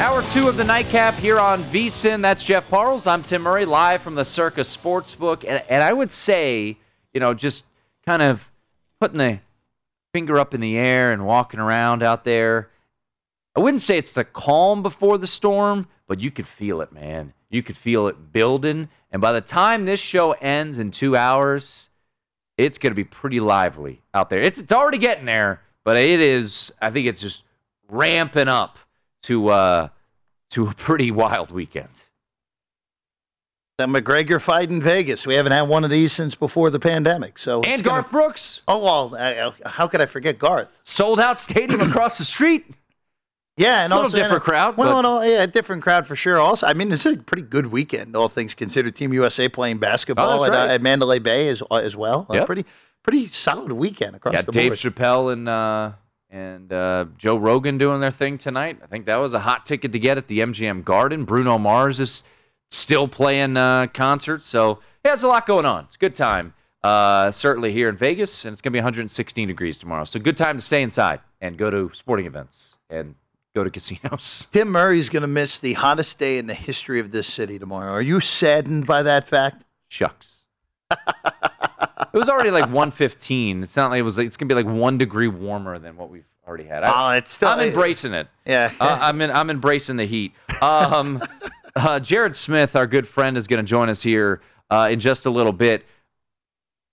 Hour two of the nightcap here on VSIN. That's Jeff Parles. I'm Tim Murray, live from the Circa Sportsbook. And, and I would say, you know, just kind of putting the finger up in the air and walking around out there. I wouldn't say it's the calm before the storm, but you could feel it, man. You could feel it building. And by the time this show ends in two hours, it's going to be pretty lively out there. It's, it's already getting there, but it is, I think it's just ramping up to uh, to a pretty wild weekend. The McGregor fight in Vegas. We haven't had one of these since before the pandemic. So and Garth gonna... Brooks. Oh well, uh, how could I forget Garth? Sold out stadium across the street. Yeah, and a also different and, crowd. Well, but... no, yeah, a different crowd for sure. Also, I mean, this is a pretty good weekend, all things considered. Team USA playing basketball oh, at, right. uh, at, Mandalay Bay as as well. Yep. A pretty pretty solid weekend across the board. yeah, the Dave board. Chappelle and uh, and uh, Joe Rogan doing their thing tonight. I think that was a hot ticket to get at the MGM Garden. Bruno Mars is still playing uh, concerts, so yeah, there's a lot going on. It's a good time. Uh, certainly here in Vegas, and it's going to be 116 degrees tomorrow. So good time to stay inside and go to sporting events and go to casinos. Tim Murray's going to miss the hottest day in the history of this city tomorrow. Are you saddened by that fact? Shucks. it was already like 115. It's not like it was. It's gonna be like one degree warmer than what we've already had. I, oh, it's still. I'm embracing it. Yeah, uh, I'm in, I'm embracing the heat. Um, uh, Jared Smith, our good friend, is going to join us here uh, in just a little bit.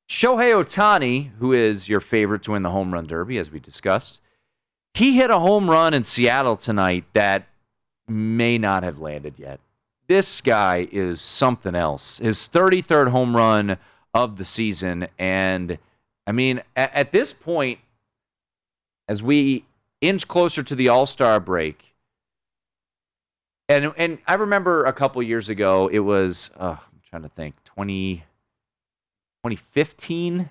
Shohei Ohtani, who is your favorite to win the home run derby, as we discussed, he hit a home run in Seattle tonight that may not have landed yet. This guy is something else. His 33rd home run of the season. And I mean, at, at this point, as we inch closer to the All Star break, and and I remember a couple years ago, it was uh, I'm trying to think 20, 2015.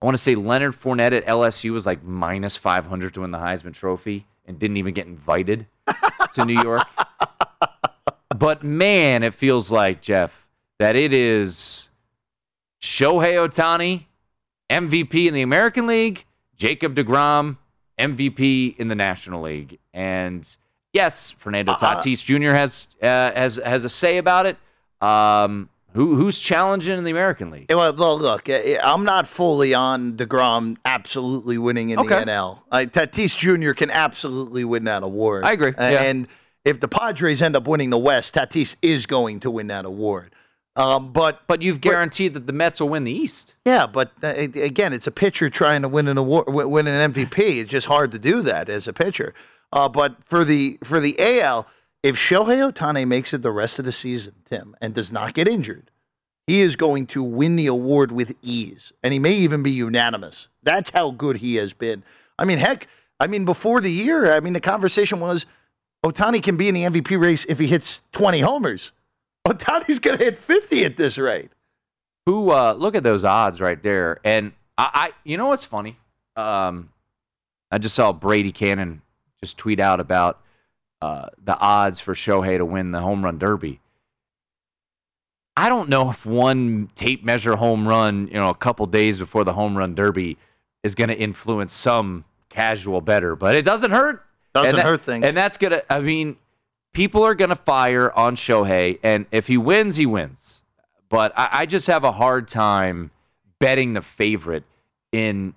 I want to say Leonard Fournette at LSU was like minus 500 to win the Heisman Trophy and didn't even get invited to New York. But man, it feels like Jeff that it is Shohei Ohtani, MVP in the American League, Jacob DeGrom, MVP in the National League. And yes, Fernando Uh-uh. Tatis Jr. has uh, has has a say about it. Um, who who's challenging in the American League? Well, well, look, eh, I'm not fully on Degrom absolutely winning in Okay. the NL. Uh, Tatis Jr. can absolutely win that award. I agree, Uh, yeah. And if the Padres end up winning the West, Tatis is going to win that award. Um, but But you've guaranteed that the Mets will win the East. yeah, but uh, again, it's a pitcher trying to win an award, win an MVP. It's just hard to do that as a pitcher. Uh, but for the for the AL, if Shohei Ohtani makes it the rest of the season, Tim, and does not get injured, he is going to win the award with ease, and he may even be unanimous. That's how good he has been. I mean, heck, I mean, before the year, I mean, the conversation was Ohtani can be in the MVP race if he hits 20 homers. Ohtani's going to hit 50 at this rate. Who uh, look at those odds right there, and I, I you know what's funny? Um, I just saw Brady Kannon just tweet out about uh, the odds for Shohei to win the home run derby. I don't know if one tape measure home run, you know, a couple days before the home run derby is going to influence some casual bettor, but it doesn't hurt. Doesn't that, hurt things. And that's going to, I mean, people are going to fire on Shohei, and if he wins, he wins. But I, I just have a hard time betting the favorite in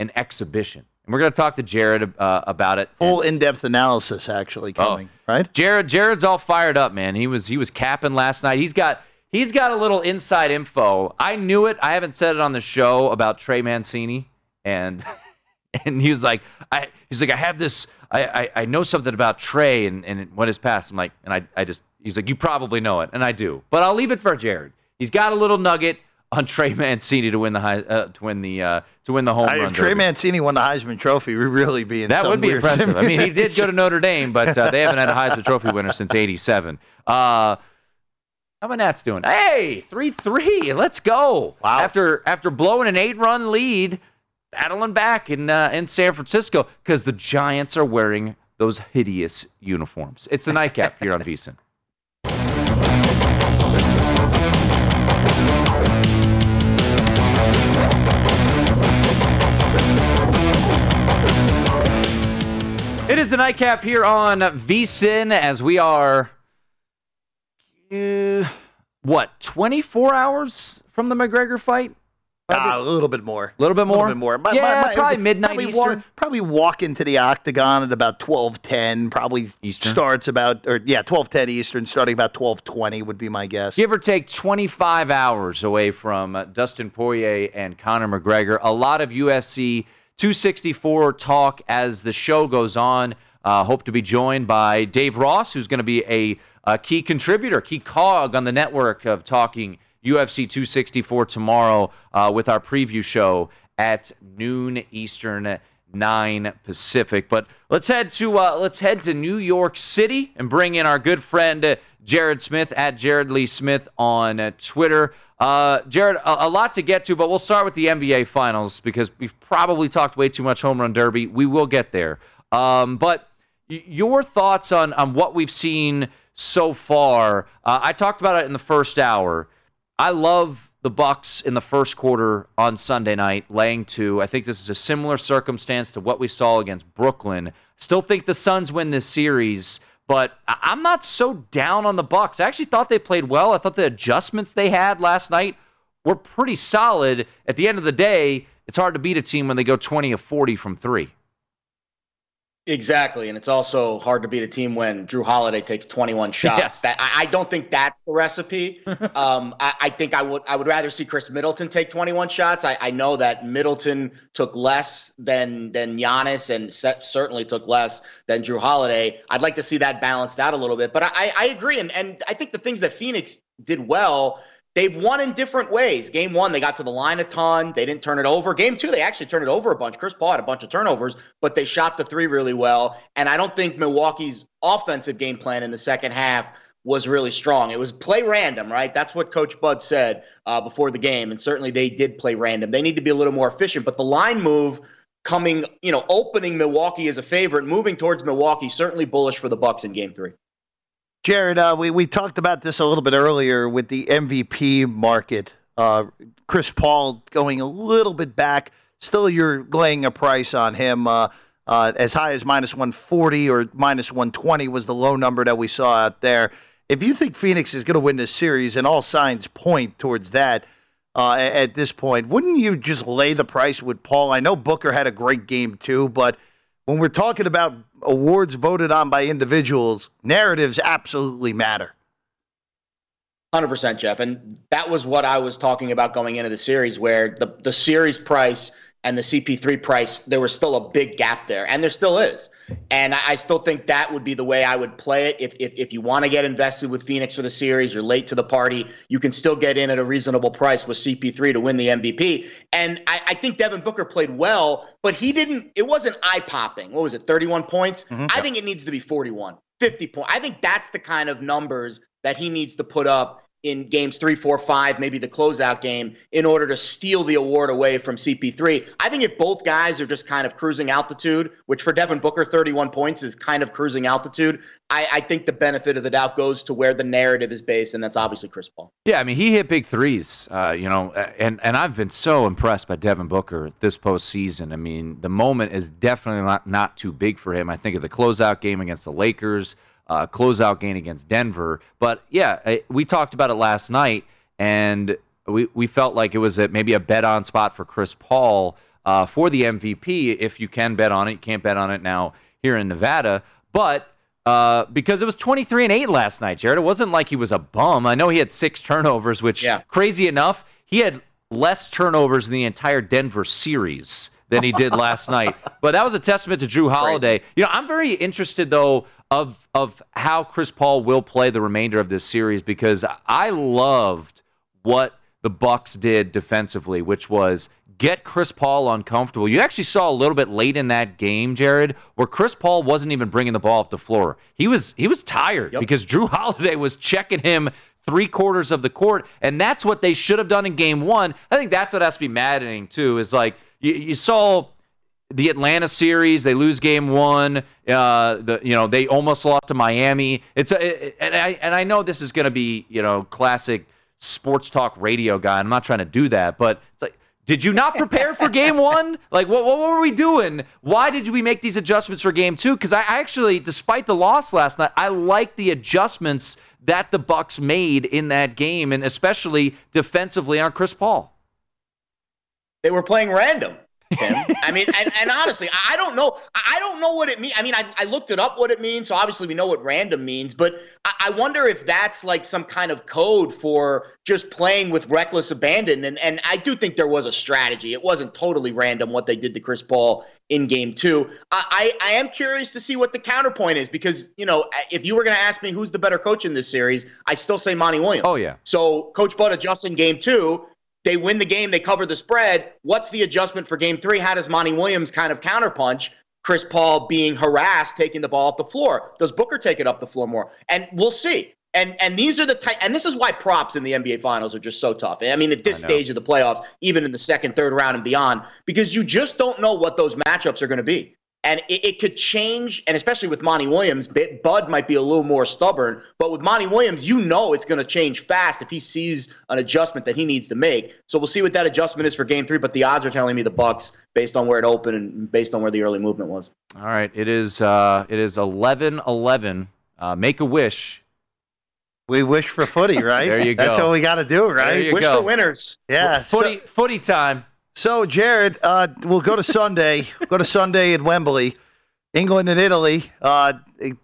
an exhibition. And we're going to talk to Jared uh, about it. Full in-depth analysis actually coming, oh. right? Jared Jared's all fired up, man. He was he was capping last night. He's got He's got a little inside info. I knew it. I haven't said it on the show about Trey Mancini, and and he was like, I he's like, I have this. I I, I know something about Trey and and what his past. I'm like, and I I just he's like, you probably know it, and I do, but I'll leave it for Jared. He's got a little nugget on Trey Mancini to win the high, uh, to win the uh, to win the home I, run. If Trey derby. Mancini won the Heisman Trophy, we'd really be in that would be impressive. I mean, he did go to Notre Dame, but uh, they haven't had a Heisman Trophy winner since '87. Uh, how my Nats doing? Hey, three three. Let's go. Wow. After after blowing an eight run lead, battling back in uh, in San Francisco because the Giants are wearing those hideous uniforms. It's the nightcap here on VSIN. It is the nightcap here on VSIN as we are uh, what, 24 hours from the McGregor fight? Uh, a little bit more. A little bit more? A little bit more. My, yeah, my, my, probably midnight probably Eastern. Walk, probably walk into the octagon at about 12.10. Probably Eastern. starts about, or yeah, 12.10 Eastern, starting about 12.20 would be my guess. Give or take 25 hours away from uh, Dustin Poirier and Conor McGregor. A lot of UFC 264 talk as the show goes on. Uh, hope to be joined by Dave Ross, who's going to be a a key contributor, key cog on the network of talking UFC 264 tomorrow uh, with our preview show at noon Eastern, nine Pacific. But let's head to uh, let's head to New York City and bring in our good friend uh, Jared Smith at Jared Lee Smith on uh, Twitter. Uh, Jared, a, a, lot to get to, but we'll start with the NBA Finals because we've probably talked way too much home run derby. We will get there. Um, but your thoughts on on what we've seen so far. Uh, I talked about it in the first hour. I love the Bucks in the first quarter on Sunday night, laying two. I think this is a similar circumstance to what we saw against Brooklyn. Still think the Suns win this series, but I'm not so down on the Bucks. I actually thought they played well. I thought the adjustments they had last night were pretty solid. At the end of the day, it's hard to beat a team when they go 20 of 40 from three. Exactly, and it's also hard to beat a team when Jrue Holiday takes 21 shots. Yes. That I, I, don't think that's the recipe. um, I, I, think I would I would rather see Khris Middleton take 21 shots. I, I know that Middleton took less than than Giannis, and certainly took less than Jrue Holiday. I'd like to see that balanced out a little bit, but I, I agree, and and I think the things that Phoenix did well They've won in different ways. Game one, they got to the line a ton. They didn't turn it over. Game two, they actually turned it over a bunch. Chris Paul had a bunch of turnovers, but they shot the three really well. And I don't think Milwaukee's offensive game plan in the second half was really strong. It was play random, right? That's what Coach Bud said uh, before the game. And certainly they did play random. They need to be a little more efficient. But the line move coming, you know, opening Milwaukee as a favorite, moving towards Milwaukee, certainly bullish for the Bucks in game three. Jared, uh, we, we talked about this a little bit earlier with the MVP market. Uh, Chris Paul going a little bit back. Still, you're laying a price on him. Uh, uh as high as minus 140 or minus 120 was the low number that we saw out there. If you think Phoenix is going to win this series, and all signs point towards that uh, at this point, wouldn't you just lay the price with Paul? I know Booker had a great game too, but when we're talking about awards voted on by individuals, narratives absolutely matter. 100% Jeff and that was what I was talking about going into the series where the the series price and the CP3 price, there was still a big gap there, and there still is. And I still think that would be the way I would play it. If if, if you want to get invested with Phoenix for the series, you're late to the party, you can still get in at a reasonable price with CP3 to win the MVP. And I, I think Devin Booker played well, but he didn't, it wasn't eye popping. What was it, 31 points? Mm-hmm. I think it needs to be 41, 50 points. I think that's the kind of numbers that he needs to put up in games three, four, five, maybe the closeout game, in order to steal the award away from CP3. I think if both guys are just kind of cruising altitude, which for Devin Booker, 31 points is kind of cruising altitude, I, I think the benefit of the doubt goes to where the narrative is based, and that's obviously Chris Paul. Yeah, I mean, he hit big threes, uh, you know, and, and I've been so impressed by Devin Booker this postseason. I mean, the moment is definitely not, not too big for him. I think of the closeout game against the Lakers uh, closeout game against Denver. But yeah, we talked about it last night, and we, we felt like it was a, maybe a bet on spot for Chris Paul uh, for the MVP. If you can bet on it, you can't bet on it now here in Nevada. But uh, because it was 23 and 8 last night, Jared, it wasn't like he was a bum. I know he had six turnovers, which, yeah. crazy enough, he had less turnovers in the entire Denver series than he did last night. But that was a testament to Jrue Holiday. Crazy. You know, I'm very interested though of of how Chris Paul will play the remainder of this series because I loved what the Bucks did defensively, which was get Chris Paul uncomfortable. You actually saw a little bit late in that game, Jared, where Chris Paul wasn't even bringing the ball up the floor. He was he was tired yep. because Jrue Holiday was checking him three quarters of the court, and that's what they should have done in game one. I think that's what has to be maddening too. Is like you, you saw the Atlanta series, they lose game one. Uh, the you know they almost lost to Miami. It's a, it, and I and I know this is going to be you know classic sports talk radio guy. I'm not trying to do that, but it's like. Did you not prepare for game one? Like, what, what were we doing? Why did we make these adjustments for game two? Because I actually, despite the loss last night, I like the adjustments that the Bucks made in that game, and especially defensively on Chris Paul. They were playing random. I mean, and, and, honestly, I don't know. I don't know what it means. I mean, I, I looked it up what it means, so obviously we know what random means. But I, I, wonder if that's like some kind of code for just playing with reckless abandon. And and I do think there was a strategy. It wasn't totally random what they did to Chris Paul in Game Two. I I, I am curious to see what the counterpoint is because you know if you were going to ask me who's the better coach in this series, I still say Monty Williams. Oh yeah. So Coach Bud adjusts in Game Two they win the game, they cover the spread. What's the adjustment for game three? How does Monty Williams kind of counterpunch Chris Paul being harassed, taking the ball up the floor? Does Booker take it up the floor more? And we'll see. And and these are the type, and this is why props in the NBA Finals are just so tough. Eh? I mean, at this stage of the playoffs, even in the second, third round and beyond, because you just don't know what those matchups are going to be. And it, it, could change, and especially with Monty Williams, Bud might be a little more stubborn. But with Monty Williams, you know it's going to change fast if he sees an adjustment that he needs to make. So we'll see what that adjustment is for Game Three. But the odds are telling me the Bucks, based on where it opened and based on where the early movement was. All right, it is uh, it is 11-11. Uh, make a wish. We wish for footy, right? there you go. That's what we got to do, right? There you wish go. for winners. Yeah, footy, so, footy time. So, Jared, uh, we'll go to Sunday. go to Sunday at Wembley. England and Italy. Uh, the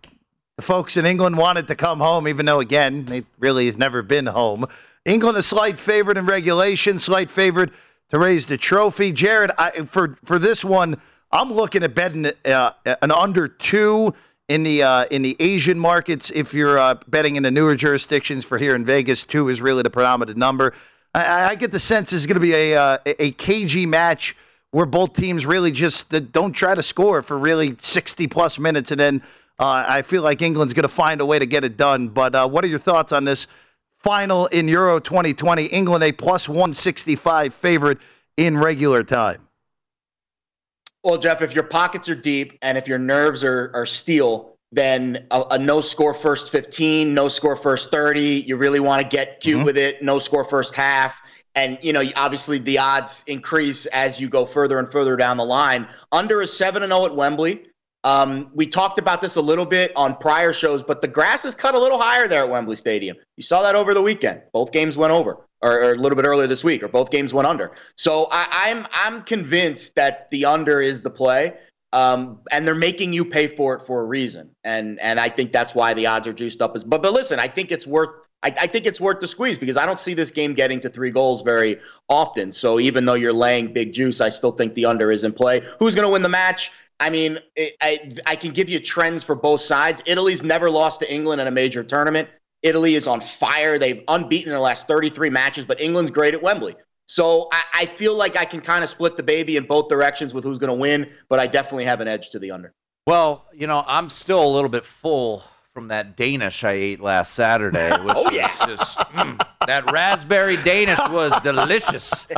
folks in England wanted to come home, even though, again, they really has never been home. England a slight favorite in regulation, slight favorite to raise the trophy. Jared, I, for for this one, I'm looking at betting uh, an under two in the uh, in the Asian markets. If you're uh, betting in the newer jurisdictions, for here in Vegas, two is really the predominant number. I, I get the sense it's going to be a, uh, a cagey match where both teams really just don't try to score for really 60 plus minutes. And then uh, I feel like England's going to find a way to get it done. But uh, what are your thoughts on this final in Euro 2020? England a plus 165 favorite in regular time. Well, Jeff, if your pockets are deep and if your nerves are, are steel, then a, a, no score first 15, no score first 30. You really want to get cute mm-hmm. with it. No score first half. And, you know, obviously the odds increase as you go further and further down the line. Under a 7 0 at Wembley. Um, we talked about this a little bit on prior shows, but the grass is cut a little higher there at Wembley Stadium. You saw that over the weekend. Both games went over, or, or a little bit earlier this week, or both games went under. So I, I'm I'm convinced that the under is the play. Um, and they're making you pay for it for a reason, and and I think that's why the odds are juiced up. As but but listen, I think it's worth I, I, think it's worth the squeeze because I don't see this game getting to three goals very often. So even though you're laying big juice, I still think the under is in play. Who's going to win the match? I mean, it, I, I can give you trends for both sides. Italy's never lost to England in a major tournament. Italy is on fire. They've unbeaten in their last 33 matches, but England's great at Wembley. So I, I feel like I can kind of split the baby in both directions with who's going to win, but I definitely have an edge to the under. Well, you know, I'm still a little bit full from that Danish I ate last Saturday. Which oh yeah, just, mm, that raspberry Danish was delicious.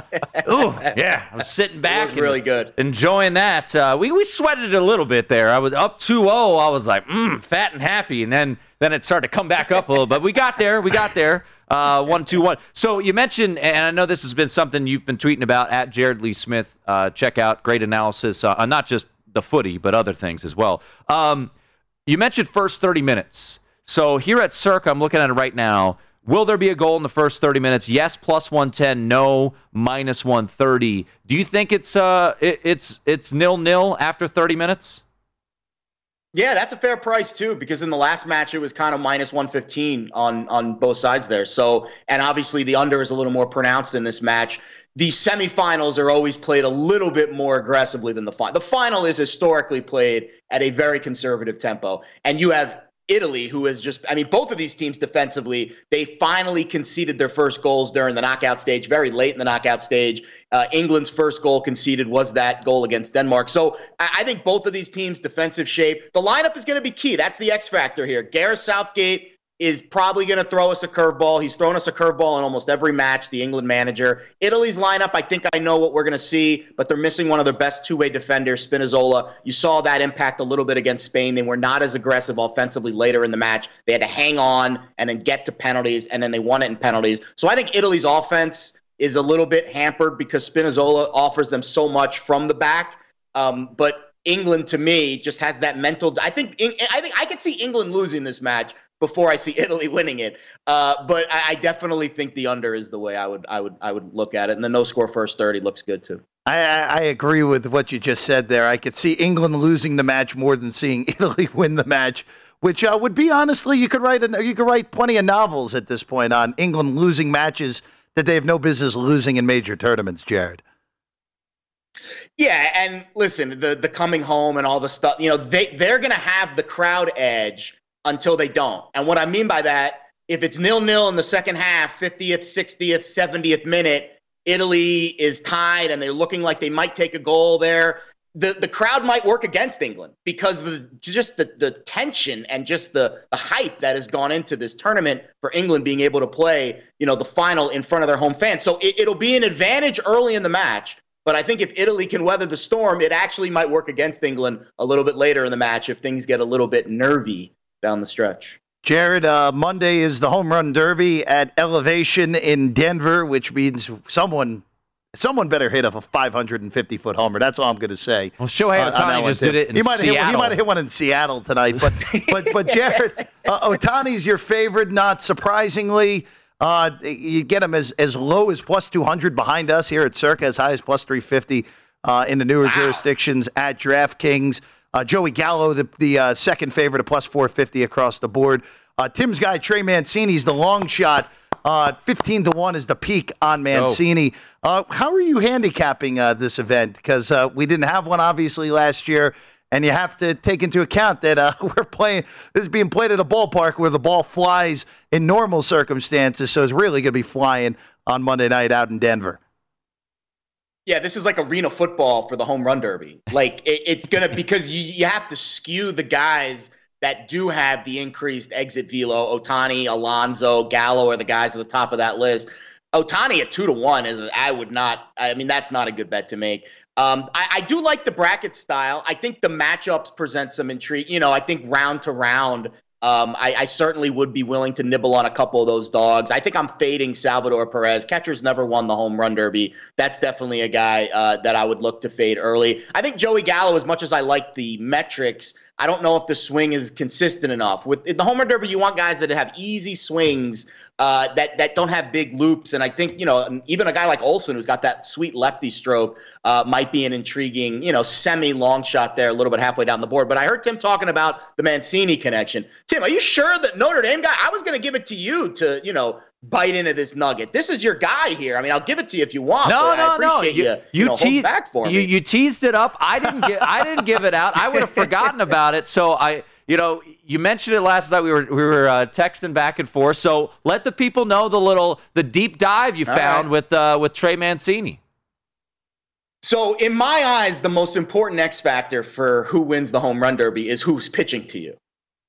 Ooh, yeah, I was sitting back, was really good, enjoying that. Uh, we we sweated a little bit there. I was up 2-0. I was like, mm, fat and happy, and then then it started to come back up a little. But we got there. We got there. Uh, one two one. So you mentioned, and I know this has been something you've been tweeting about at Jared Lee Smith. Uh, check out great analysis uh, on not just the footy, but other things as well. Um, you mentioned first 30 minutes. So here at Circa, I'm looking at it right now. Will there be a goal in the first 30 minutes? Yes, plus 110. No, minus 130. Do you think it's uh it, it's it's nil nil after 30 minutes? Yeah, that's a fair price too, because in the last match it was kind of minus one fifteen on on both sides there. So, and obviously the under is a little more pronounced in this match. The semifinals are always played a little bit more aggressively than the final. The final is historically played at a very conservative tempo, and you have Italy, who is just, I mean, both of these teams defensively, they finally conceded their first goals during the knockout stage, very late in the knockout stage. Uh, England's first goal conceded was that goal against Denmark. So I, I think both of these teams' defensive shape, the lineup is going to be key. That's the X factor here. Gareth Southgate is probably going to throw us a curveball. He's thrown us a curveball in almost every match, the England manager. Italy's lineup, I think I know what we're going to see, but they're missing one of their best two way defenders, Spinazzola. You saw that impact a little bit against Spain. They were not as aggressive offensively later in the match. They had to hang on and then get to penalties, and then they won it in penalties. So I think Italy's offense is a little bit hampered because Spinazzola offers them so much from the back. Um, but England, to me, just has that mental. I think I think I could see England losing this match before I see Italy winning it. Uh, but I, I, definitely think the under is the way I would I would I would look at it, and the no score first thirty looks good too. I, I agree with what you just said there. I could see England losing the match more than seeing Italy win the match, which uh, would be honestly you could write a, you could write plenty of novels at this point on England losing matches that they have no business losing in major tournaments, Jared. Yeah, and listen, the the coming home and all the stuff, you know, they they're going to have the crowd edge until they don't. And what I mean by that, if it's nil nil in the second half, 50th, 60th, 70th minute, Italy is tied and they're looking like they might take a goal there. The, the crowd might work against England because the just the, the tension and just the, the hype that has gone into this tournament for England being able to play, you know, the final in front of their home fans. So it, it'll be an advantage early in the match. But I think if Italy can weather the storm, it actually might work against England a little bit later in the match if things get a little bit nervy down the stretch. Jared, uh, Monday is the home run derby at Elevation in Denver, which means someone someone better hit a 550 foot homer. That's all I'm going to say. Well, Shohei Ohtani uh, just did it in he might Seattle. Hit, he might have hit one in Seattle tonight, but but but Jared, uh, Ohtani's your favorite, not surprisingly. Uh, you get him as, as low as plus 200 behind us here at Circa, as high as plus 350 uh, in the newer wow. jurisdictions at DraftKings. Uh, Joey Gallo, the, the uh, second favorite, at plus 450 across the board. Uh, Tim's guy, Trey Mancini's the long shot. Uh, 15 to 1 is the peak on Mancini. Oh. how are you handicapping uh, this event? Because we didn't have one, obviously, last year. And you have to take into account that uh, we're playing, this is being played at a ballpark where the ball flies in normal circumstances. So it's really going to be flying on Monday night out in Denver. Yeah, this is like arena football for the home run derby. Like it, it's gonna because you you have to skew the guys that do have the increased exit velo. Ohtani, Alonso, Gallo are the guys at the top of that list. Ohtani at two to one is I would not. I mean that's not a good bet to make. Um, I, I do like the bracket style. I think the matchups present some intrigue. You know, I think round to round um, I, I, certainly would be willing to nibble on a couple of those dogs. I think I'm fading Salvador Perez. Catcher's never won the home run derby. That's definitely a guy uh, that I would look to fade early. I think Joey Gallo, as much as I like the metrics, I don't know if the swing is consistent enough. With the home run derby, you want guys that have easy swings uh, that that don't have big loops. And I think you know even a guy like Olson, who's got that sweet lefty stroke, uh, might be an intriguing you know semi long shot there, a little bit halfway down the board. But I heard Tim talking about the Mancini connection. Tim, are you sure that Notre Dame guy? I was going to give it to you to you know bite into this nugget. This is your guy here. I mean, I'll give it to you if you want. No, no, no. You, you, you, know, te- back for you, me. You teased it up. I didn't get. I didn't give it out. I would have forgotten about it. So I, you know, you mentioned it last night. We were we were uh, texting back and forth. So let the people know the little the deep dive you All found right. with uh, with Trey Mancini. So, in my eyes, the most important X factor for who wins the home run derby is who's pitching to you.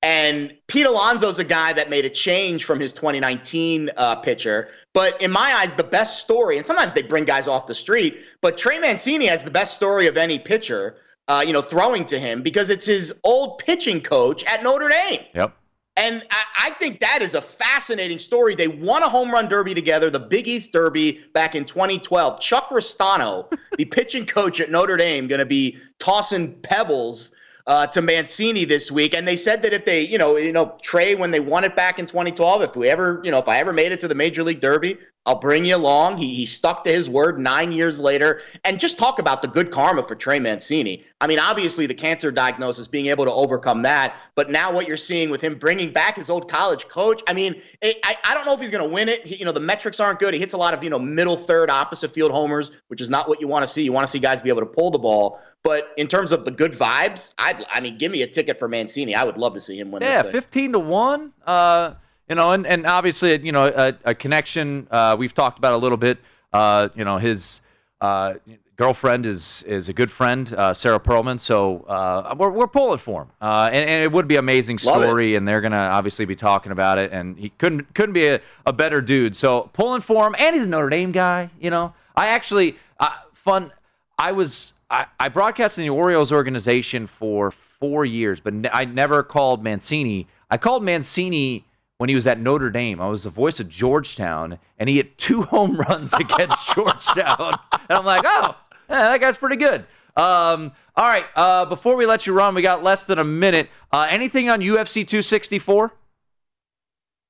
And Pete Alonso's a guy that made a change from his 2019 uh, pitcher. But in my eyes, the best story, and sometimes they bring guys off the street, but Trey Mancini has the best story of any pitcher, uh, you know, throwing to him because it's his old pitching coach at Notre Dame. Yep. And I, I think that is a fascinating story. They won a home run derby together, the Big East Derby back in 2012. Chuck Ristano, the pitching coach at Notre Dame, going to be tossing pebbles uh, to Mancini this week. And they said that if they, you know, you know, Trey, when they won it back in 2012, if we ever, you know, if I ever made it to the Major League Derby, I'll bring you along. He, he stuck to his word nine years later. And just talk about the good karma for Trey Mancini. I mean, obviously the cancer diagnosis, being able to overcome that. But now what you're seeing with him bringing back his old college coach, I mean, it, I, I don't know if he's going to win it. He, you know, the metrics aren't good. He hits a lot of, you know, middle third opposite field homers, which is not what you want to see. You want to see guys be able to pull the ball. But in terms of the good vibes, I'd, I mean, give me a ticket for Mancini. I would love to see him win Yeah, this thing. 15 to 1. Uh, you know, and, and obviously, you know, a, a connection uh, we've talked about a little bit. Uh, you know, his uh, girlfriend is is a good friend, uh, Sarah Perlman. So uh, we're, we're pulling for him. Uh, and, and it would be an amazing story, and they're going to obviously be talking about it. And he couldn't couldn't be a, a better dude. So pulling for him, and he's a Notre Dame guy, you know. I actually, uh, fun, I was, I, I broadcast in the Orioles organization for four years, but ne- I never called Mancini. I called Mancini when he was at Notre Dame. I was the voice of Georgetown, and he hit two home runs against Georgetown. And I'm like, oh, yeah, that guy's pretty good. Um, all right, uh, before we let you run, we got less than a minute. Uh, anything on UFC 264?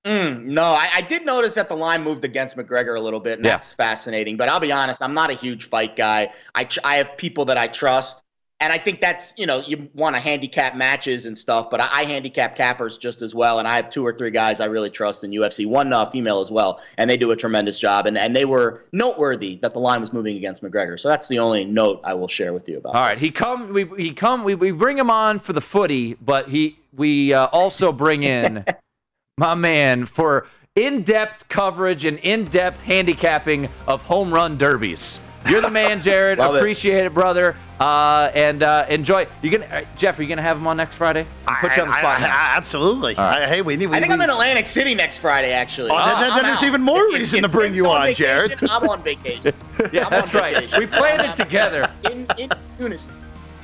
Mm, no, I, I did notice that the line moved against McGregor a little bit, and Yeah. that's fascinating. But I'll be honest, I'm not a huge fight guy. I tr- I have people that I trust, and I think that's you know you want to handicap matches and stuff, but I, I handicap cappers just as well. And I have two or three guys I really trust in UFC, one uh, female as well, and they do a tremendous job. And and they were noteworthy that the line was moving against McGregor. So that's the only note I will share with you about. All right, he come we he come we, we bring him on for the footy, but he we uh, also bring in my man for in-depth coverage and in-depth handicapping of home run derbies. You're the man, Jared. Love it. Appreciate it. brother. Uh, and uh, enjoy. You gonna uh, Jeff? Are you gonna have him on next Friday? I'll put you on the spot I- now. I- absolutely. I- hey, we need. We, I think we, I'm in Atlantic City next Friday, actually. Oh, then- then there's out. even more If- reason if to bring Tim's you on, vacation, Jared. I'm on vacation. yeah, I'm that's on right. vacation. We planned it together. in, in unison.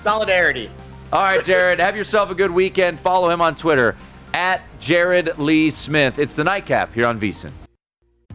Solidarity. All right, Jared, have yourself a good weekend. Follow him on Twitter at Jared Lee Smith. It's the nightcap here on VSIN.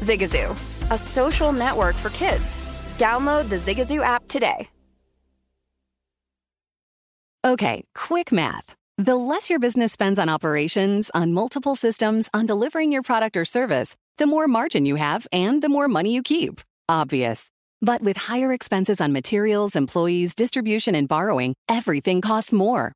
Zigazoo, a social network for kids. Download the Zigazoo app today. Okay, quick math. The less your business spends on operations, on multiple systems, on delivering your product or service, the more margin you have and the more money you keep. Obvious. But with higher expenses on materials, employees, distribution, and borrowing, everything costs more.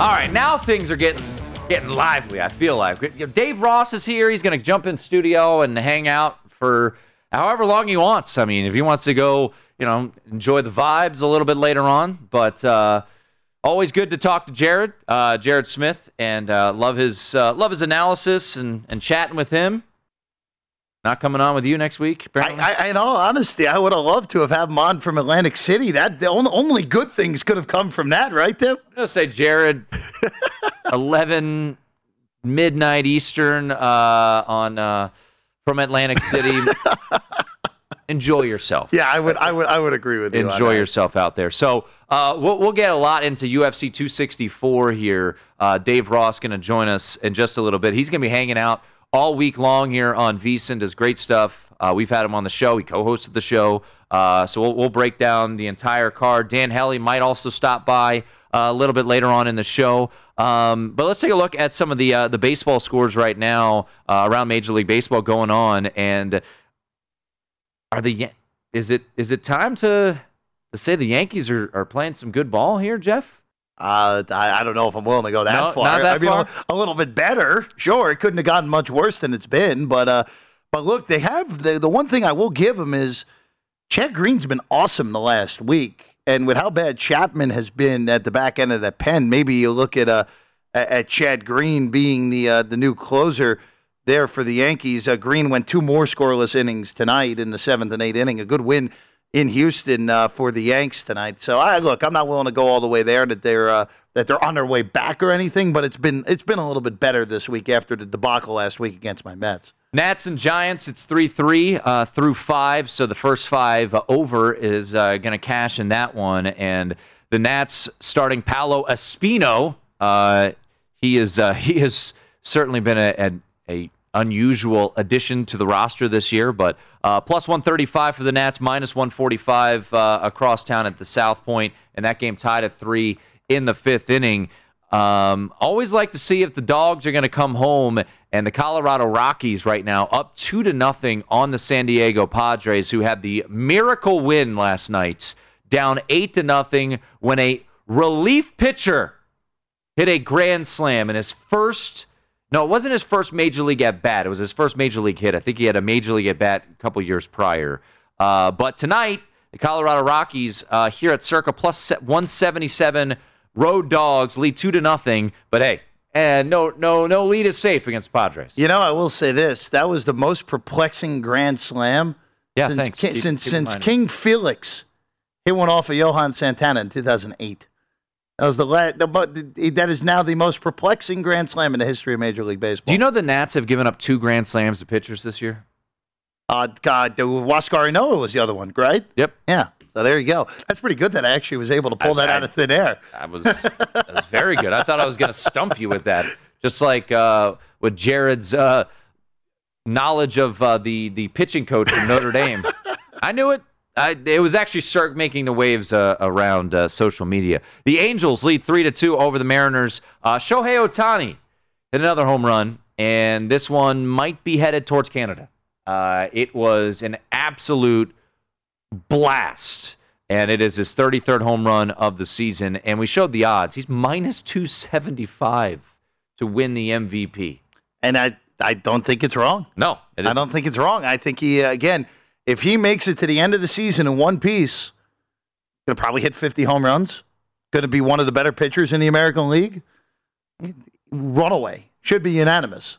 All right, now things are getting getting lively. I feel like Dave Ross is here. He's going to jump in studio and hang out for however long he wants. I mean, if he wants to go, you know, enjoy the vibes a little bit later on. But uh, always good to talk to Jared, uh, Jared Smith, and uh, love his uh, love his analysis and and chatting with him. Not coming on with you next week. I, I, in all honesty, I would have loved to have had him on from Atlantic City. That the only, only good things could have come from that, right, Tim? I'm gonna say Jared, eleven midnight Eastern uh, on uh, from Atlantic City. Enjoy yourself. Yeah, I would, I would, I would agree with you. Enjoy yourself out there. So uh, we'll, we'll get a lot into UFC 264 here. Uh, Dave Ross going to join us in just a little bit. He's going to be hanging out all week long here on VSiN. Does great stuff. Uh, we've had him on the show. He co-hosted the show. Uh, so we'll, we'll, break down the entire card. Dan Hellie might also stop by uh, a little bit later on in the show. Um, but let's take a look at some of the uh, the baseball scores right now uh, around Major League Baseball going on. And are the is it is it time to to say the Yankees are, are playing some good ball here, Jeff? Uh, I, I, don't know if I'm willing to go that no, far. Not that I mean, far? A, little bit better, sure. It couldn't have gotten much worse than it's been, but uh, but look, they have the the one thing I will give them is Chad Green's been awesome the last week, and with how bad Chapman has been at the back end of that pen, maybe you look at uh at Chad Green being the uh, the new closer there for the Yankees. Uh, Green went two more scoreless innings tonight in the seventh and eighth inning, a good win in Houston uh, for the Yanks tonight. So I look, I'm not willing to go all the way there that they're uh, that they're on their way back or anything, but it's been it's been a little bit better this week after the debacle last week against my Mets. Nats and Giants, it's 3 3 uh, through 5. So the first five over is uh, going to cash in that one. And the Nats starting Paolo Espino. Uh, he is uh, he has certainly been a, a, a unusual addition to the roster this year, but uh, plus 135 for the Nats, minus 145 uh, across town at the South Point, and that game tied at three in the fifth inning. Um, always like to see if the dogs are going to come home, and the Colorado Rockies right now up two to nothing on the San Diego Padres, who had the miracle win last night, down eight to nothing when a relief pitcher hit a grand slam in his first No, it wasn't his first major league at bat. It was his first major league hit. I think he had a major league at bat a couple years prior. Uh, but tonight, the Colorado Rockies uh, here at Circa plus 177 road dogs lead two to nothing. But hey, and no, no, no lead is safe against Padres. You know, I will say this: that was the most perplexing Grand Slam Yeah, since thanks. Ki- since since. King Felix hit one off of Johan Santana in 2008. That was the, la- the the that is now the most perplexing Grand Slam in the history of Major League Baseball. Do you know the Nats have given up two grand slams to pitchers this year? Uh, God, the Huascar Ynoa was the other one, right? Yep. Yeah. So there you go. That's pretty good that I actually was able to pull that out of thin air. That was that was very good. I thought I was going to stump you with that, just like uh, with Jared's uh, knowledge of uh, the the pitching coach from Notre Dame. I knew it. I, it was actually start making the waves uh, around uh, social media. The Angels lead three to two over the Mariners. Uh, Shohei Ohtani hit another home run, and this one might be headed towards Canada. Uh, it was an absolute blast. And it is his 33rd home run of the season. And we showed the odds. He's minus 275 to win the MVP. And I, I don't think it's wrong. No, it I don't think it's wrong. I think he, uh, again, if he makes it to the end of the season in one piece, going to probably hit 50 home runs, going to be one of the better pitchers in the American League. Runaway. Should be unanimous.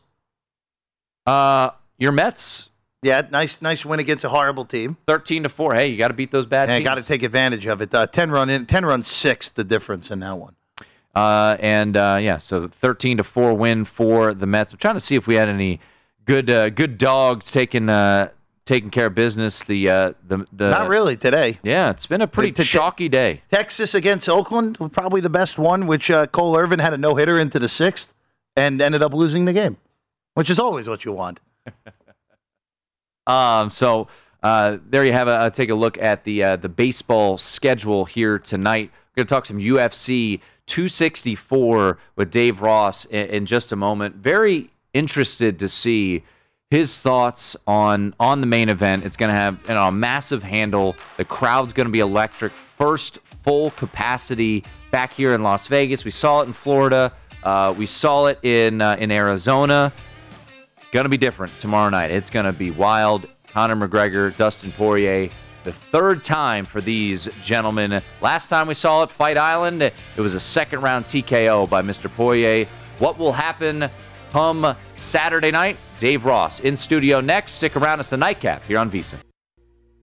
Uh, your Mets. Yeah, nice, nice win against a horrible team. 13 to 4. Hey, you got to beat those bad And teams. got to take advantage of it. Uh, 10 run in, 10 run six, the difference in that one. Uh, and uh, yeah, so 13 to 4 win for the Mets. I'm trying to see if we had any good uh, good dogs taking uh, taking care of business. The uh, the the Not really today. Yeah, it's been a pretty T- chalky day. Texas against Oakland probably the best one, which uh, Cole Irvin had a no hitter into the sixth and ended up losing the game, which is always what you want. Um, so uh, there you have a, uh, take a look at the uh, the baseball schedule here tonight. We're going to talk some UFC 264 with Dave Ross in, in just a moment. Very interested to see his thoughts on on the main event. It's going to have you know, a massive handle. The crowd's going to be electric. First full capacity back here in Las Vegas. We saw it in Florida. Uh, we saw it in uh, in Arizona going to be different tomorrow night. It's going to be wild. Conor McGregor, Dustin Poirier, the third time for these gentlemen. Last time we saw it, Fight Island, it was a second round TKO by Mr. Poirier. What will happen come Saturday night? Dave Ross in studio next. Stick around. It's the nightcap here on VSiN.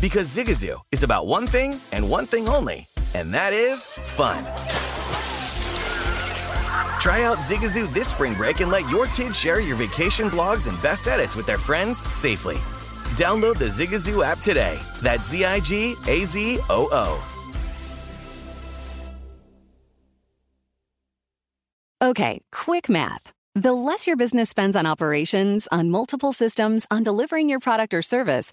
Because Zigazoo is about one thing and one thing only, and that is fun. Try out Zigazoo this spring break and let your kids share your vacation blogs and best edits with their friends safely. Download the Zigazoo app today. That's Z I G A Z O O. Okay, quick math. The less your business spends on operations, on multiple systems, on delivering your product or service,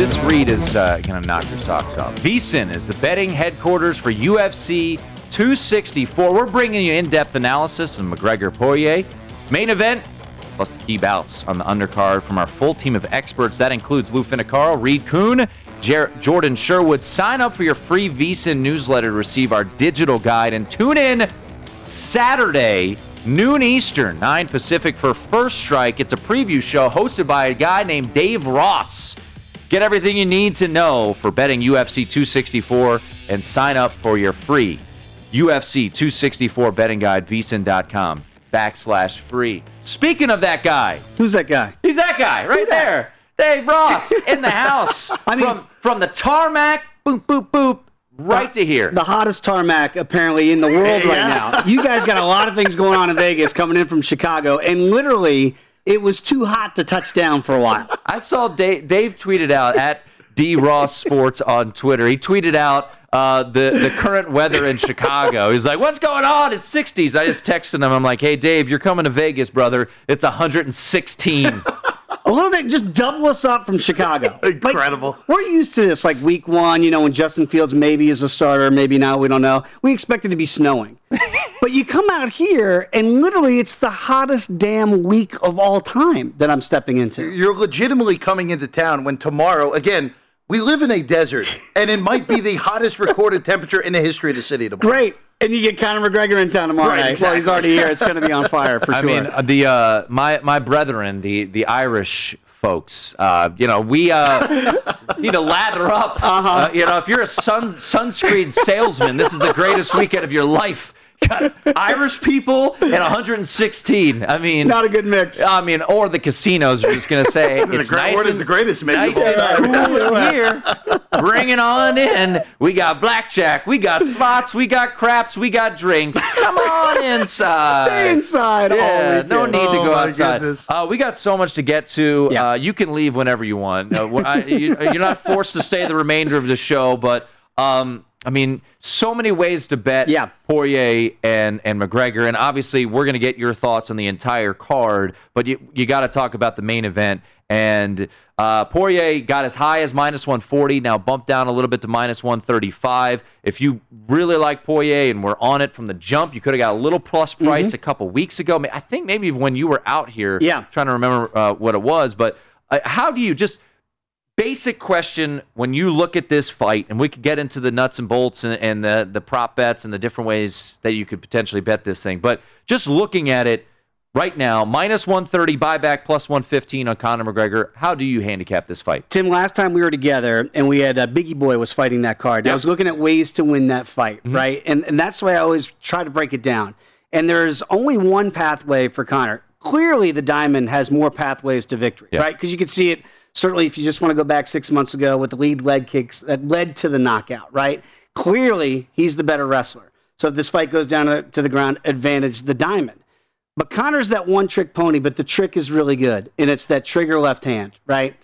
This read is uh, going to knock your socks off. VSIN is the betting headquarters for UFC 264. We're bringing you in-depth analysis of McGregor Poirier main event, plus the key bouts on the undercard from our full team of experts. That includes Lou Finocchiaro, Reed Kuhn, Jer- Jordan Sherwood. Sign up for your free VSIN newsletter to receive our digital guide and tune in Saturday, noon Eastern, 9 Pacific for First Strike. It's a preview show hosted by a guy named Dave Ross. Get everything you need to know for betting UFC 264 and sign up for your free UFC 264 betting guide, vsin.com backslash free. Speaking of that guy, Who's that guy? he's that guy right there. Dave Ross in the house. I mean- from, from the tarmac, boop, boop, boop, right to here. The hottest tarmac apparently in the world right now. You guys got a lot of things going on in Vegas coming in from Chicago, and literally it was too hot to touch down for a while. I saw Dave, Dave tweeted out at D Ross Sports on Twitter. He tweeted out uh, the the current weather in Chicago. He's like, "What's going on? It's 60s." I just texted him. I'm like, "Hey, Dave, you're coming to Vegas, brother. It's 116." A little bit, just double us up from Chicago. Incredible. Like, we're used to this, like week one, you know, when Justin Fields maybe is a starter, maybe not, we don't know. We expect it to be snowing. but you come out here, and literally it's the hottest damn week of all time that I'm stepping into. You're legitimately coming into town when tomorrow, again, we live in a desert, and it might be the hottest recorded temperature in the history of the city tomorrow. Great. And you get Conor McGregor in town tomorrow Right, night. Well, he's already here. It's going to be on fire for I sure. I mean, uh, the uh, my my brethren, the the Irish folks, uh, you know, we uh, need to lather up. Uh-huh. you know, if you're a sun sunscreen salesman, this is the greatest weekend of your life. Got Irish people and 116. I mean, Not a good mix. I mean, or the casinos are just going to say The it's great- nice what is and, the greatest mix nice of all and time? cool here. Bring it on in. We got blackjack. We got slots. We got craps. We got drinks. Come on inside. Stay inside all Yeah, no need to Oh, go my outside. Uh, we got so much to get to. Yeah. Uh, you can leave whenever you want. Uh, I- you, you're not forced to stay the remainder of the show, but um, I mean, so many ways to bet Yeah. Poirier and and McGregor, and obviously we're going to get your thoughts on the entire card. But you you got to talk about the main event. And uh, Poirier got as high as minus 140, now bumped down a little bit to minus 135. If you really like Poirier and were on it from the jump, you could have got a little plus price a couple weeks ago. I think maybe when you were out here, Yeah. trying to remember uh, what it was. But uh, how do you just basic question when you look at this fight, and we could get into the nuts and bolts and, and the the prop bets and the different ways that you could potentially bet this thing, but just looking at it right now, minus 130 buyback, plus 115 on Conor McGregor. How do you handicap this fight? Tim, last time we were together and we had uh, Biggie Boy was fighting that card. And I was looking at ways to win that fight, Mm-hmm. right? And and that's the way I always try to break it down. And there's only one pathway for Conor. Clearly, the diamond has more pathways to victory, Yeah. right? Because you can see it Certainly, if you just want to go back six months ago with the lead leg kicks that led to the knockout, right? Clearly, he's the better wrestler. So if this fight goes down to the ground, advantage the diamond. But Conor's that one trick pony, but the trick is really good, and it's that trigger left hand, right?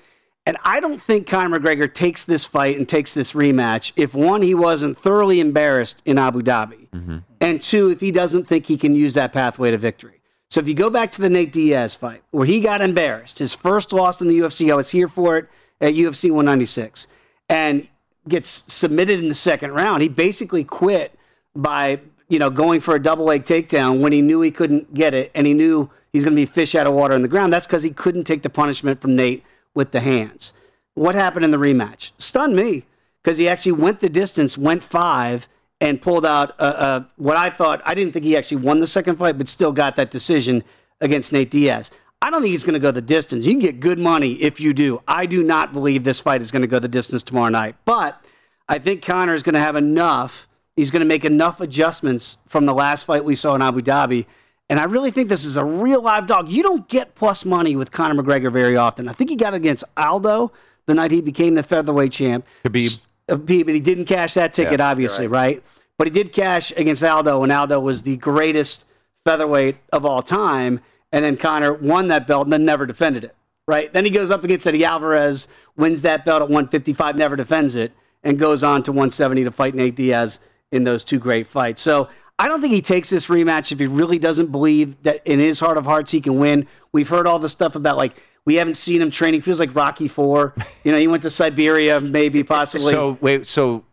And I don't think Conor McGregor takes this fight and takes this rematch if one, he wasn't thoroughly embarrassed in Abu Dhabi, Mm-hmm. and two, if he doesn't think he can use that pathway to victory. So if you go back to the Nate Diaz fight, where he got embarrassed, his first loss in the UFC, I was here for it at UFC 196, and gets submitted in the second round. He basically quit by you know going for a double leg takedown when he knew he couldn't get it, and he knew he's going to be fish out of water in the ground. That's because he couldn't take the punishment from Nate with the hands. What happened in the rematch? Stunned me because he actually went the distance, went five, and pulled out uh, what I thought. I didn't think he actually won the second fight, but still got that decision against Nate Diaz. I don't think he's going to go the distance. You can get good money if you do. I do not believe this fight is going to go the distance tomorrow night, but I think Conor is going to have enough. He's going to make enough adjustments from the last fight we saw in Abu Dhabi. And I really think this is a real live dog. You don't get plus money with Conor McGregor very often. I think he got against Aldo the night he became the featherweight champ. Khabib. Uh, Khabib, but he didn't cash that ticket, Yeah, obviously, you're right. But he did cash against Aldo, and Aldo was the greatest featherweight of all time. And then Conor won that belt and then never defended it, right? Then he goes up against Eddie Alvarez, wins that belt at 155, never defends it, and goes on to 170 to fight Nate Diaz in those two great fights. So I don't think he takes this rematch if he really doesn't believe that in his heart of hearts he can win. We've heard all the stuff about like we haven't seen him training. Feels like Rocky Four. You know, he went to Siberia, maybe possibly. So wait, so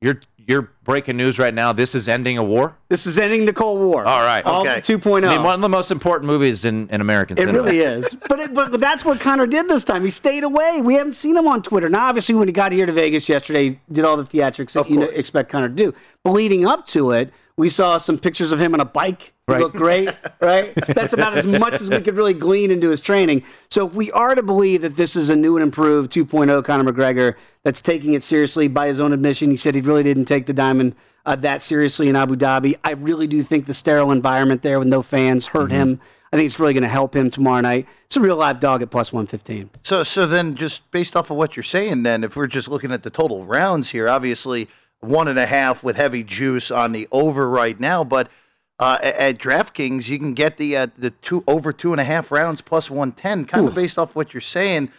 you're you're breaking news right now. This is ending a war. This is ending the Cold War. All right. Okay. 2.0. I mean, one of the most important movies in, in American It cinema. really is. But, it, but that's what Conor did this time. He stayed away. We haven't seen him on Twitter. Now, obviously, when he got here to Vegas yesterday, he did all the theatrics that you expect Conor to do. But leading up to it, we saw some pictures of him on a bike. He Right. looked great, right? That's about as much as we could really glean into his training. So if we are to believe that this is a new and improved 2.0 Conor McGregor that's taking it seriously by his own admission, he said he really didn't take the diamond uh, that seriously in Abu Dhabi. I really do think the sterile environment there with no fans hurt him. I think it's really going to help him tomorrow night. It's a real live dog at plus 115. So, so then, just based off of what you're saying, then, if we're just looking at the total rounds here, obviously one and a half with heavy juice on the over right now, but uh, at, at DraftKings, you can get the uh, the two over two and a half rounds plus one ten. Kind of based off what you're saying,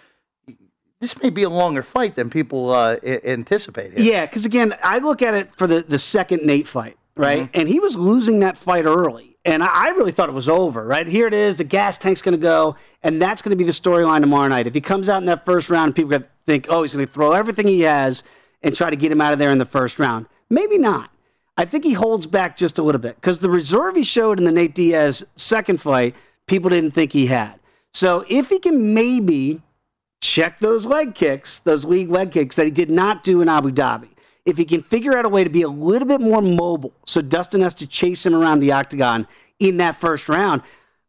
this may be a longer fight than people uh, a- anticipate. Yeah, because again, I look at it for the, the second Nate fight, right? Mm-hmm. And he was losing that fight early. And I, I really thought it was over, right? Here it is, the gas tank's going to go, and that's going to be the storyline tomorrow night. If he comes out in that first round, people are going to think, oh, he's going to throw everything he has and try to get him out of there in the first round. Maybe not. I think he holds back just a little bit because the reserve he showed in the Nate Diaz second fight, people didn't think he had. So if he can maybe check those leg kicks, those league leg kicks that he did not do in Abu Dhabi. If he can figure out a way to be a little bit more mobile, so Dustin has to chase him around the octagon in that first round.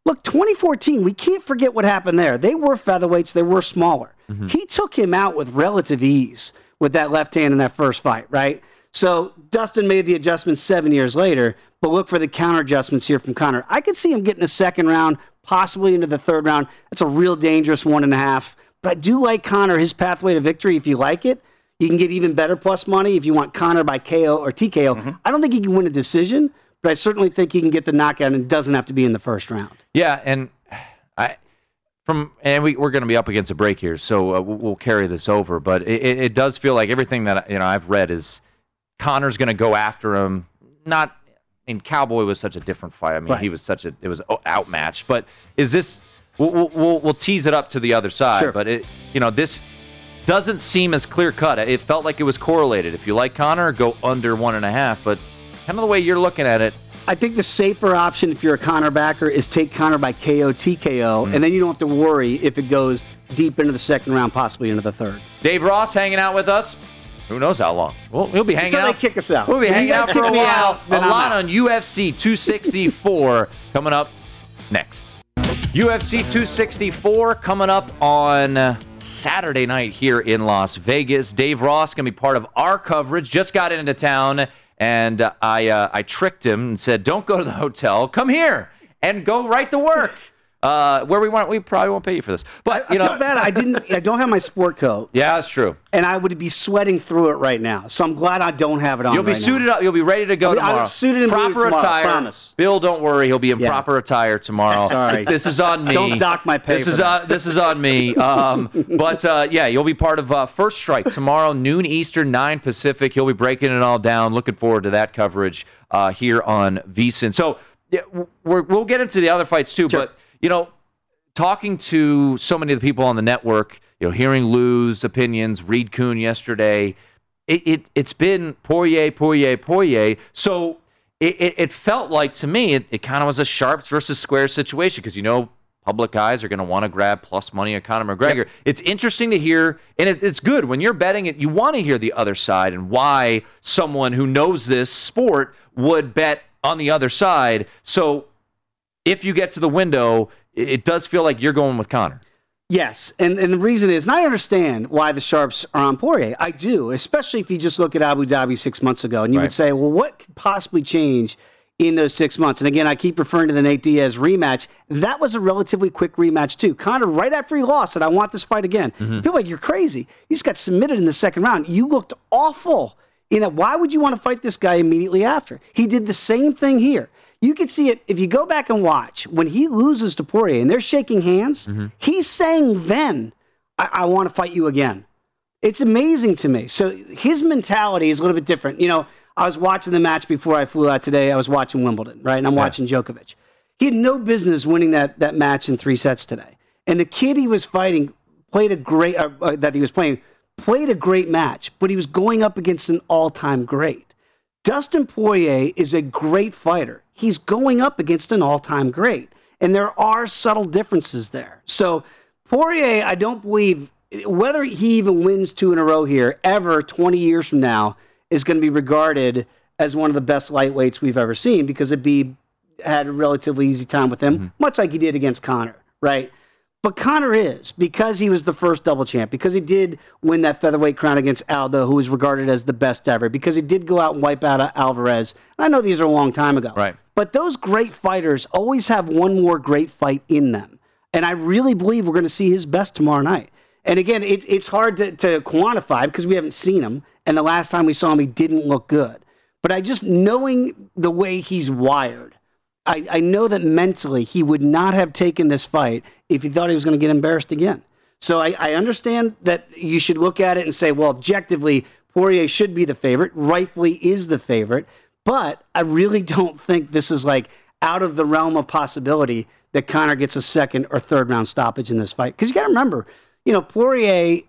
Look, 2014, we can't forget what happened there. They were featherweights, they were smaller. Mm-hmm. He took him out with relative ease with that left hand in that first fight, right? So Dustin made the adjustments seven years later, but look for the counter adjustments here from Conor. I could see him getting a second round, possibly into the third round. That's a real dangerous one and a half. But I do like Conor, his pathway to victory. If you like it, you can get even better plus money if you want Conor by KO or TKO. Mm-hmm. I don't think he can win a decision, but I certainly think he can get the knockout and it doesn't have to be in the first round. Yeah, and I from and we we're going to be up against a break here, so uh, we'll, we'll carry this over. But it, it, it does feel like everything that you know I've read is Conor's going to go after him. Not, mean, Cowboy was such a different fight. I mean, Right. he was such a it was outmatched. But is this? We'll, we'll- we'll we'll tease it up to the other side. Sure. But it you know this doesn't seem as clear cut. It felt like it was correlated. If you like Conor, go under one and a half. But kind of the way you're looking at it, I think the safer option if you're a Conor backer is take Conor by KO TKO, Mm. and then you don't have to worry if it goes deep into the second round, possibly into the third. Dave Ross hanging out with us. Who knows how long? We'll, we'll be hanging Until out. they kick us out. We'll be If hanging out for a while. out, a lot on UFC 264 coming up next. UFC 264 coming up on Saturday night here in Las Vegas. Dave Ross going to be part of our coverage. Just got into town, and uh, I uh, I tricked him and said, "Don't go to the hotel. Come here and go right to work." Uh, where we want, we probably won't pay you for this. But you I know, bad. I didn't. I don't have my sport coat, yeah, that's true. and I would be sweating through it right now. So I'm glad I don't have it on. You'll be right now. suited up. You'll be ready to go I'll be- I'll suited and booted proper tomorrow, attire. promise. Bill, don't worry. He'll be in Yeah. proper attire tomorrow. Sorry. this is on me. Don't dock my pay This is on. This is on me. Um, but uh, yeah, you'll be part of uh, First Strike tomorrow, noon Eastern, nine Pacific. You'll be breaking it all down. Looking forward to that coverage uh, here on VSIN. So yeah, we're, we'll get into the other fights too. But you know, talking to so many of the people on the network, you know, hearing Lou's opinions, Reed Kuhn yesterday, it, it it's been Poirier, Poirier, Poirier. So it, it, it felt like to me it, it kind of was a sharps versus square situation because you know public eyes are going to want to grab plus money on Conor McGregor. It's interesting to hear, and it, it's good when you're betting it. You want to hear the other side and why someone who knows this sport would bet on the other side. So if you get to the window, it, does feel like you're going with Conor. Yes, and, and the reason is, and I understand why the sharps are on Poirier. I do, especially if you just look at Abu Dhabi six months ago, and you Right. would say, well, what could possibly change in those six months? And again, I keep referring to the Nate Diaz rematch. That was a relatively quick rematch too. Conor, right after he lost, said, "I want this fight again." Mm-hmm. People like you're crazy. He just got submitted in the second round. You looked awful. In that, why would you want to fight this guy immediately after? He did the same thing here. You can see it if you go back and watch when he loses to Poirier and they're shaking hands. He's saying then, I, I want to fight you again. It's amazing to me. So his mentality is a little bit different. You know, I was watching the match before I flew out today. I was watching Wimbledon, right? And I'm watching Djokovic. He had no business winning that, that match in three sets today. And the kid he was fighting played a great, uh, uh, that he was playing, played a great match, but he was going up against an all time great. Dustin Poirier is a great fighter. He's going up against an all time great. And there are subtle differences there. So, Poirier, I don't believe, whether he even wins two in a row here ever 20 years from now, is going to be regarded as one of the best lightweights we've ever seen because it'd be had a relatively easy time with him, mm-hmm. much like he did against Conor, right? But Conor is because he was the first double champ, because he did win that featherweight crown against Aldo, who was regarded as the best ever, because he did go out and wipe out Alvarez. I know these are a long time ago, Right. But those great fighters always have one more great fight in them, and I really believe we're going to see his best tomorrow night. And again, it, it's hard to, to quantify because we haven't seen him, and the last time we saw him, he didn't look good. But I just knowing the way he's wired, I, I know that mentally he would not have taken this fight if he thought he was going to get embarrassed again. So I, I understand that you should look at it and say, well, objectively, Poirier should be the favorite, rightfully is the favorite. But I really don't think this is like out of the realm of possibility that Conor gets a second or third round stoppage in this fight. Because you got to remember, you know, Poirier,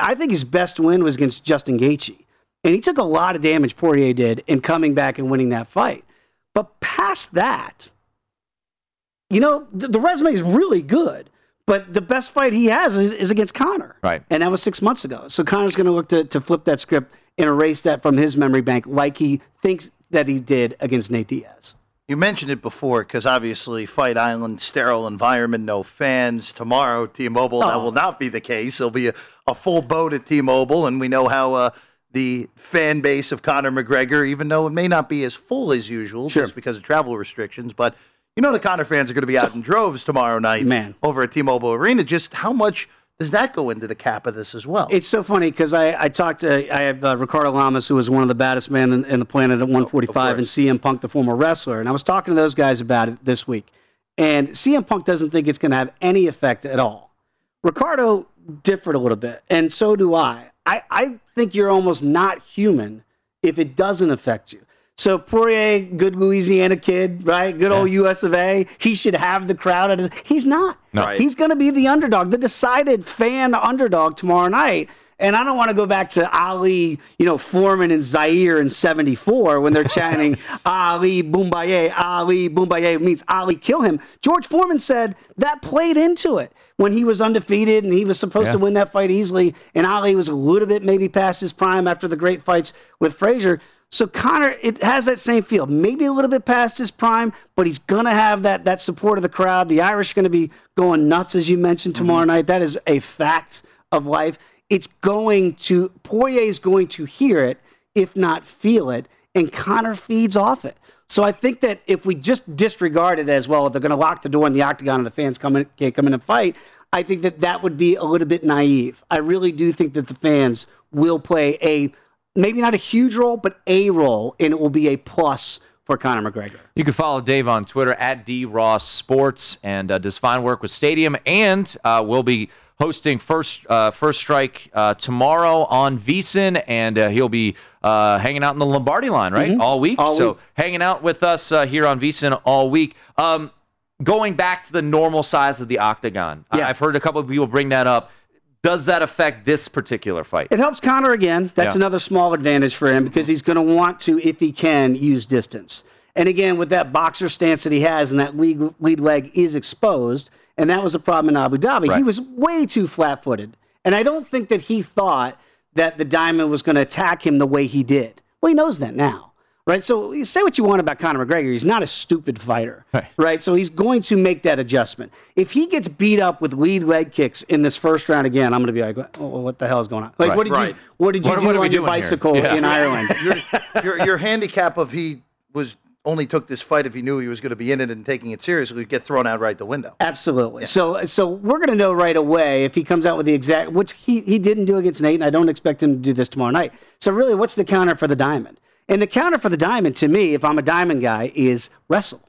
I think his best win was against Justin Gaethje. And he took a lot of damage, Poirier did, in coming back and winning that fight. But past that, you know, the, the resume is really good. But the best fight he has is, is against Conor. Right. And that was six months ago. So Conor's going to look to, to flip that script and erase that from his memory bank like he thinks that he did against Nate Diaz. You mentioned it before because obviously Fight Island, sterile environment, no fans. Tomorrow, T-Mobile, that Oh. will not be the case. There'll be a, a full boat at T-Mobile, and we know how uh, the fan base of Conor McGregor, even though it may not be as full as usual just because of travel restrictions, but you know the Conor fans are going to be out in droves tomorrow night Man. over at T-Mobile Arena. Just how much does that go into the cap of this as well? It's so funny because I, I talked to I have uh, Ricardo Lamas, who was one of the baddest men in, in the planet at 145, and CM Punk, the former wrestler, and I was talking to those guys about it this week, and CM Punk doesn't think it's going to have any effect at all. Ricardo differed a little bit, and so do I. I, I think you're almost not human if it doesn't affect you. So Poirier, good Louisiana kid, right? Good old US of A. He should have the crowd at his. He's not. No. Right. He's going to be the underdog, the decided fan underdog tomorrow night. And I don't want to go back to Ali, you know, Foreman and Zaire in 74 when they're chanting Ali Boombaye, Ali Boombaye means Ali kill him. George Foreman said that played into it when he was undefeated and he was supposed Yeah. to win that fight easily. And Ali was a little bit maybe past his prime after the great fights with Frazier. So Conor, it has that same feel, maybe a little bit past his prime, but he's gonna have that that support of the crowd. The Irish are gonna be going nuts, as you mentioned tomorrow mm-hmm. night. That is a fact of life. It's going to Poirier is going to hear it, if not feel it, and Conor feeds off it. So I think that if we just disregard it as well, if they're going to lock the door in the octagon and the fans come in, can't come in and fight. I think that that would be a little bit naive. I really do think that the fans will play a maybe not a huge role, but a role, and it will be a plus for Conor McGregor. You can follow Dave on Twitter at dross and uh, does fine work with Stadium, and uh, we'll be hosting first uh, first strike uh, tomorrow on VSiN, and uh, he'll be uh, hanging out in the Lombardi line right Mhm. all week. All so week. hanging out with us uh, here on VSiN all week. Um, going back to the normal size of the octagon, I- I've heard a couple of people bring that up. Does that affect this particular fight? It helps Conor again. That's Yeah. another small advantage for him because he's going to want to, if he can, use distance. And again, with that boxer stance that he has and that lead, lead leg is exposed, and that was a problem in Abu Dhabi. He was way too flat footed. And I don't think that he thought that the diamond was going to attack him the way he did. Well, he knows that now. Right, so say what you want about Conor McGregor. He's not a stupid fighter, right. So he's going to make that adjustment. If he gets beat up with lead leg kicks in this first round again, I'm going to be like, oh, "What the hell is going on? Like, Right. what did Right. you what did you What- do what on your bicycle Yeah. in Ireland?" your, your your handicap of he was only took this fight if he knew he was going to be in it and taking it seriously would get thrown out right the window. Absolutely. So so we're going to know right away if he comes out with the exact which he he didn't do against Nate, and I don't expect him to do this tomorrow night. So really, what's the counter for the diamond? And the counter for the diamond to me, if I'm a diamond guy, is wrestle.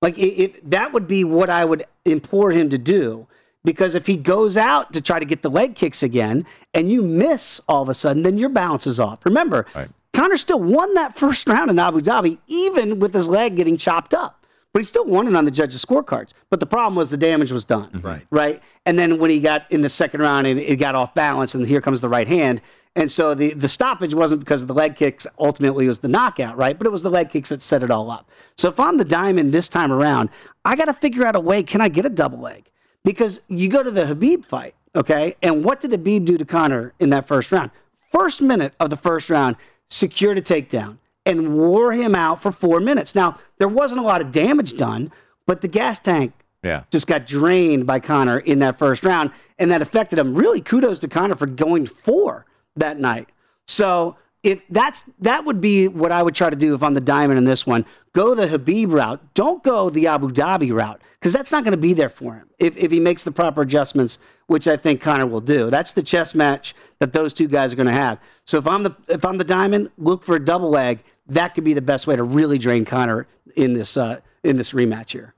Like i- if that would be what I would implore him to do. Because if he goes out to try to get the leg kicks again and you miss all of a sudden, then your balance is off. Remember, Conor still won that first round in Abu Dhabi, even with his leg getting chopped up. But he still won it on the judges' scorecards. But the problem was the damage was done. Mm-hmm. Right. Right. And then when he got in the second round, it, it got off balance, and here comes the right hand. And so the, the stoppage wasn't because of the leg kicks. Ultimately, it was the knockout, right? But it was the leg kicks that set it all up. So if I'm the diamond this time around, I got to figure out a way. Can I get a double leg? Because you go to the Khabib fight, okay? And what did Khabib do to Conor in that first round? First minute of the first round, secured a takedown and wore him out for four minutes. Now, there wasn't a lot of damage done, but the gas tank Yeah. just got drained by Conor in that first round, and that affected him. Really, kudos to Conor for going four that night. So if that's that would be what I would try to do if I'm the diamond in this one. Go the Khabib route. Don't go the Abu Dhabi route because that's not going to be there for him if, if he makes the proper adjustments, which I think Conor will do. That's the chess match that those two guys are going to have. So if I'm the if I'm the diamond, look for a double leg. That could be the best way to really drain Conor in this uh, in this rematch here.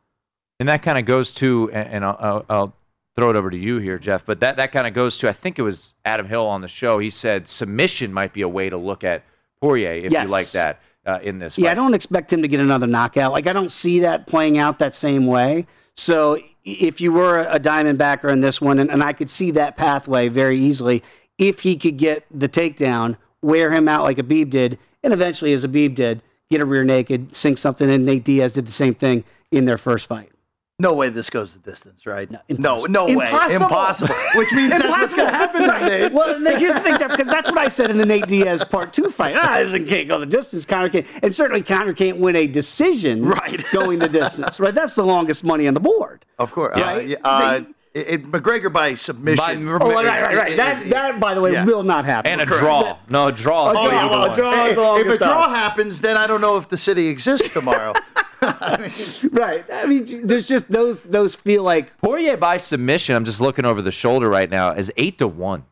And that kind of goes to, and I'll, I'll throw it over to you here, Jeff. But that, that kind of goes to, I think it was Adam Hill on the show. He said submission might be a way to look at Poirier if Yes. you like that uh, in this. Yeah, I don't expect him to get another knockout. Like I don't see that playing out that same way. So if you were a diamond backer in this one, and, and I could see that pathway very easily, if he could get the takedown, wear him out like Khabib did, and eventually, as Khabib did, get a rear naked, sink something in. Nate Diaz did the same thing in their first fight. No way this goes the distance, right? No, impossible. no, way. Impossible. Impossible. Which means that's what's going to happen Right. Nate. Well, Nick, here's the thing, Jeff, because that's what I said in the Nate Diaz part two fight. Ah, this can't go the distance. Conor can't, and certainly Conor can't win a decision right. going the distance. Right, that's the longest money on the board. Of course. Yeah. Uh, yeah, uh, it, it- McGregor by submission. Oh, right, right, right. is- That, is- that, by the way, yeah. will not happen. And a draw. No, a draw. A draw. the way to. A draw is If, if a draw happens, then I don't know if the city exists tomorrow. right. I mean, there's just those those feel like Poirier by submission. I'm just looking over the shoulder right now. Is eight to one.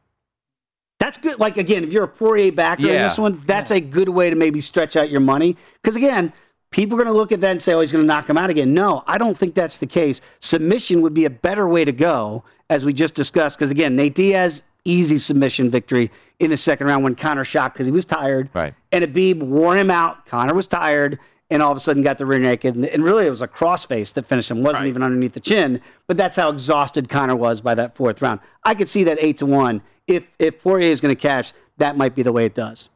That's good. Like again, if you're a Poirier backer in this one, that's a good way to maybe stretch out your money. Because again, people are going to look at that and say, "Oh, he's going to knock him out again." No, I don't think that's the case. Submission would be a better way to go, as we just discussed. Because again, Nate Diaz easy submission victory in the second round when Conor shot because he was tired. Right. And Khabib wore him out. Conor was tired. And all of a sudden got the rear naked. And, and really, it was a crossface that finished him. Wasn't even underneath the chin. But that's how exhausted Conor was by that fourth round. I could see that 8 to 1. If, if Poirier is going to cash, that might be the way it does.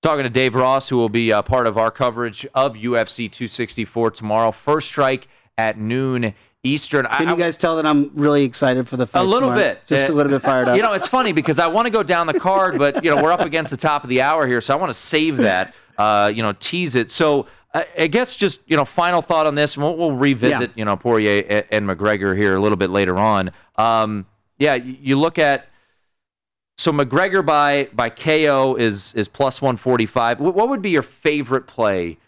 Talking to Dave Ross, who will be uh, part of our coverage of UFC 264 tomorrow. First strike at noon Eastern. I- Can you guys tell that I'm really excited for the fight? a little tomorrow? bit, Just Uh, a little bit fired up. You know, it's funny because I want to go down the card, but you know we're up against the top of the hour here, so I want to save that. Uh, you know, tease it. So I, guess just you know, final thought on this, and we'll, we'll revisit you know Poirier and, and McGregor here a little bit later on. Um, yeah, you, you look at so McGregor by by KO is is plus one forty five. What would be your favorite play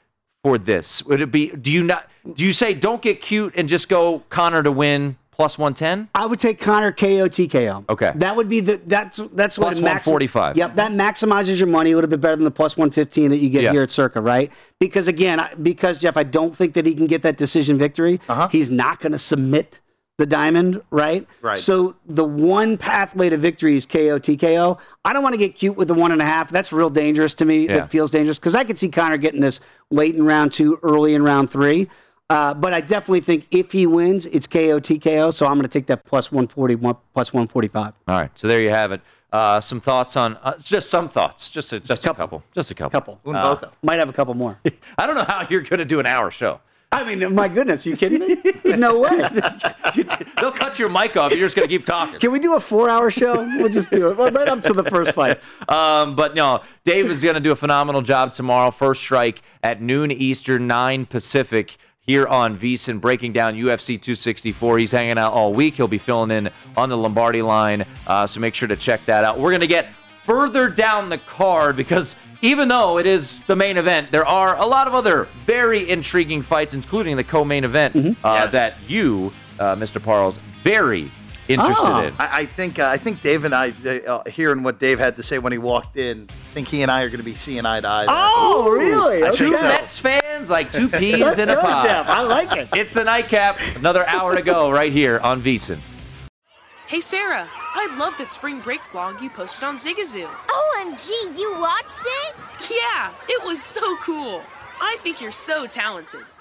for this? Would it be? Do you not? Do you say don't get cute and just go Conor to win plus one ten? I would take Conor KO TKO. Okay. That would be the that's that's what Plus it maxi- 145. Yep, that maximizes your money a little bit better than the plus one fifteen that you get Yeah. here at Circa, right? Because again, I, because Jeff, I don't think that he can get that decision victory. Uh-huh. He's not going to submit the diamond, right? Right. So the one pathway to victory is KO TKO. I don't want to get cute with the one and a half. That's real dangerous to me. Yeah. That feels dangerous because I could see Conor getting this late in round two, early in round three. Uh, but I definitely think if he wins, it's KO TKO. So I'm going to take that plus 140, one, plus 145. All right, so there you have it. Uh, some thoughts on uh, just some thoughts, just a, just a couple, just a couple. Couple. Uh, Might have a couple more. I don't know how you're going to do an hour show. I mean, my goodness, you kidding me? There's no way. They'll cut your mic off. You're just going to keep talking. Can we do a four-hour show? We'll just do it right up to the first fight. Um, but no, Dave is going to do a phenomenal job tomorrow. First strike at noon Eastern, 9 Pacific here on VSiN, breaking down UFC 264. He's hanging out all week. He'll be filling in on the Lombardi line, uh, so make sure to check that out. We're going to get further down the card because even though it is the main event, there are a lot of other very intriguing fights, including the co-main event uh, that you, uh, Mr. Parles, very interested Oh. in. I, I think uh, I think Dave and I, uh, hearing what Dave had to say when he walked in, I think he and I are going to be seeing eye to eye. there. Oh, really? I think Two so. Mets fans, like two peas in a pod. Jeff. I like it. It's the nightcap. Another hour to go right here on VSiN. Hey Sarah, I love that spring break vlog you posted on Zigazoo. OMG, you watched it? Yeah, it was so cool. I think you're so talented.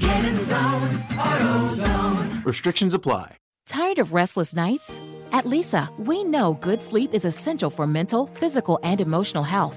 Get in zone, AutoZone. Restrictions apply. Tired of restless nights? At Lisa, we know good sleep is essential for mental, physical, and emotional health.